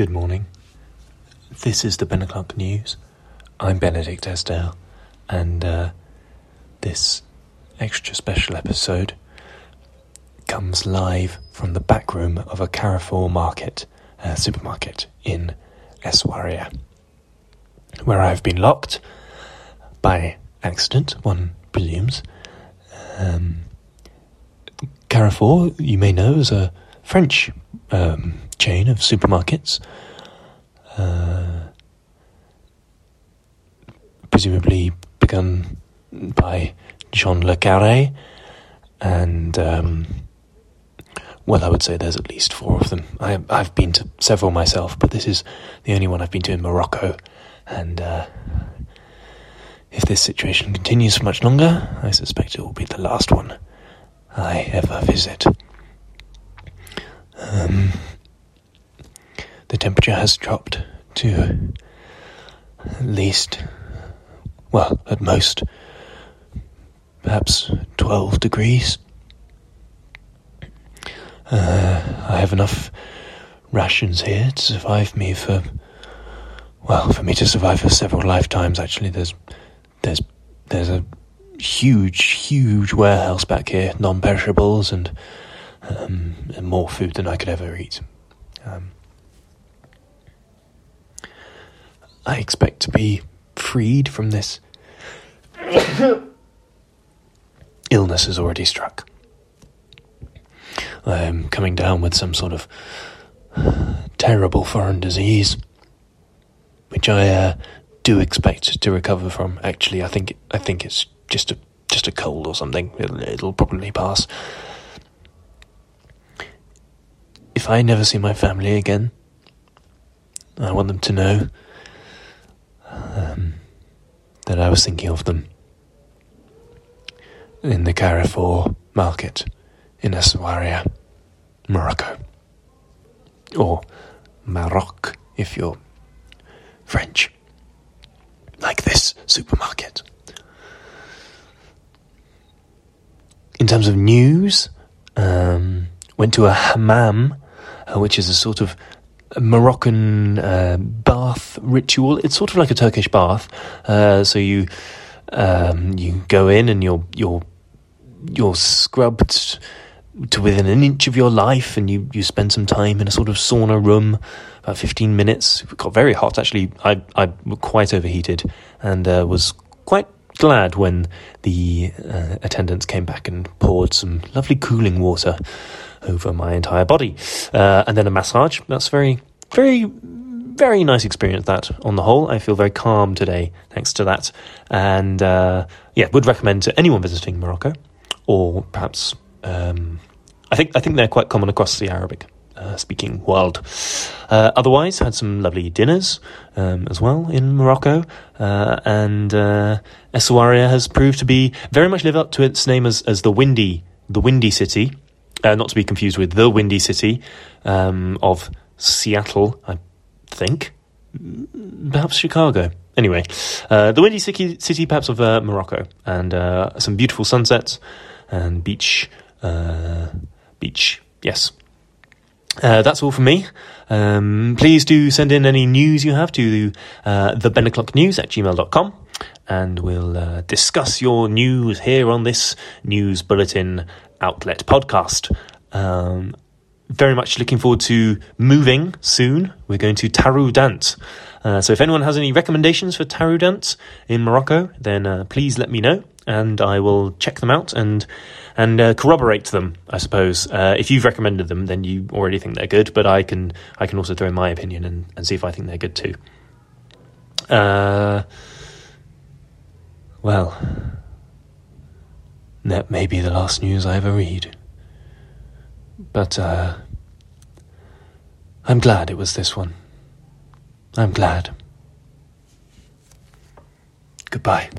Good morning. This is the Ben O'Clock News. I'm Benedict Esdale, and uh, this extra special episode comes live from the back room of a Carrefour market, uh, supermarket in Essaouira, where I've been locked by accident, one presumes. Um, Carrefour, you may know, is a French um, chain of supermarkets. Uh, presumably begun by Jean Le Carre, and um, well, I would say there's at least four of them. I, have been to several myself, but this is the only one I've been to in Morocco, and uh, if this situation continues for much longer, I suspect it will be the last one I ever visit. Um, the temperature has dropped to at least, well, at most, perhaps 12 degrees. Uh, I have enough rations here to survive me for, well, for me to survive for several lifetimes. Actually, there's, there's, there's a huge, huge warehouse back here, non-perishables and, um, and more food than I could ever eat. Um, I expect to be freed from this. Illness has already struck. I'm coming down with some sort of terrible foreign disease, which I uh, do expect to recover from. Actually, I think I think it's just a just a cold or something. It'll, it'll probably pass. If I never see my family again, I want them to know that I was thinking of them in the Carrefour market in Essaouira, Morocco. Or Maroc if you're French. Like this supermarket. In terms of news, um, went to a hammam, uh, which is a sort of Moroccan uh, bath ritual. It's sort of like a Turkish bath. Uh, so you um, you go in and you're you're you're scrubbed to within an inch of your life, and you, you spend some time in a sort of sauna room, about fifteen minutes. It got very hot. Actually, I I quite overheated and uh, was glad when the uh, attendants came back and poured some lovely cooling water over my entire body. Uh, and then a massage. That's very, very, very nice experience, that on the whole. I feel very calm today thanks to that. And uh, yeah, would recommend to anyone visiting Morocco or perhaps. Um, I think I think they're quite common across the Arabic uh, speaking world. Uh, otherwise, had some lovely dinners um, as well in Morocco, uh, and uh, Essaouira has proved to be very much live up to its name as, as the windy the windy city, uh, not to be confused with the windy city um, of Seattle, I think, perhaps Chicago. Anyway, uh, the windy city, city perhaps of Morocco, and some beautiful sunsets and beach beach. Yes, uh, that's all from me. Um, please do send in any news you have to uh, the Ben News at gmail.com and we'll uh, discuss your news here on this news bulletin outlet podcast. Um, very much looking forward to moving soon. We're going to Taroudant. Uh, so if anyone has any recommendations for Taru Taroudant in Morocco, then uh, please let me know and I will check them out and and uh, corroborate them. I suppose uh, if you've recommended them, then you already think they're good. But I can I can also throw in my opinion and, and see if I think they're good too. Uh, well, that may be the last news I ever read. But uh, I'm glad it was this one. I'm glad. Goodbye.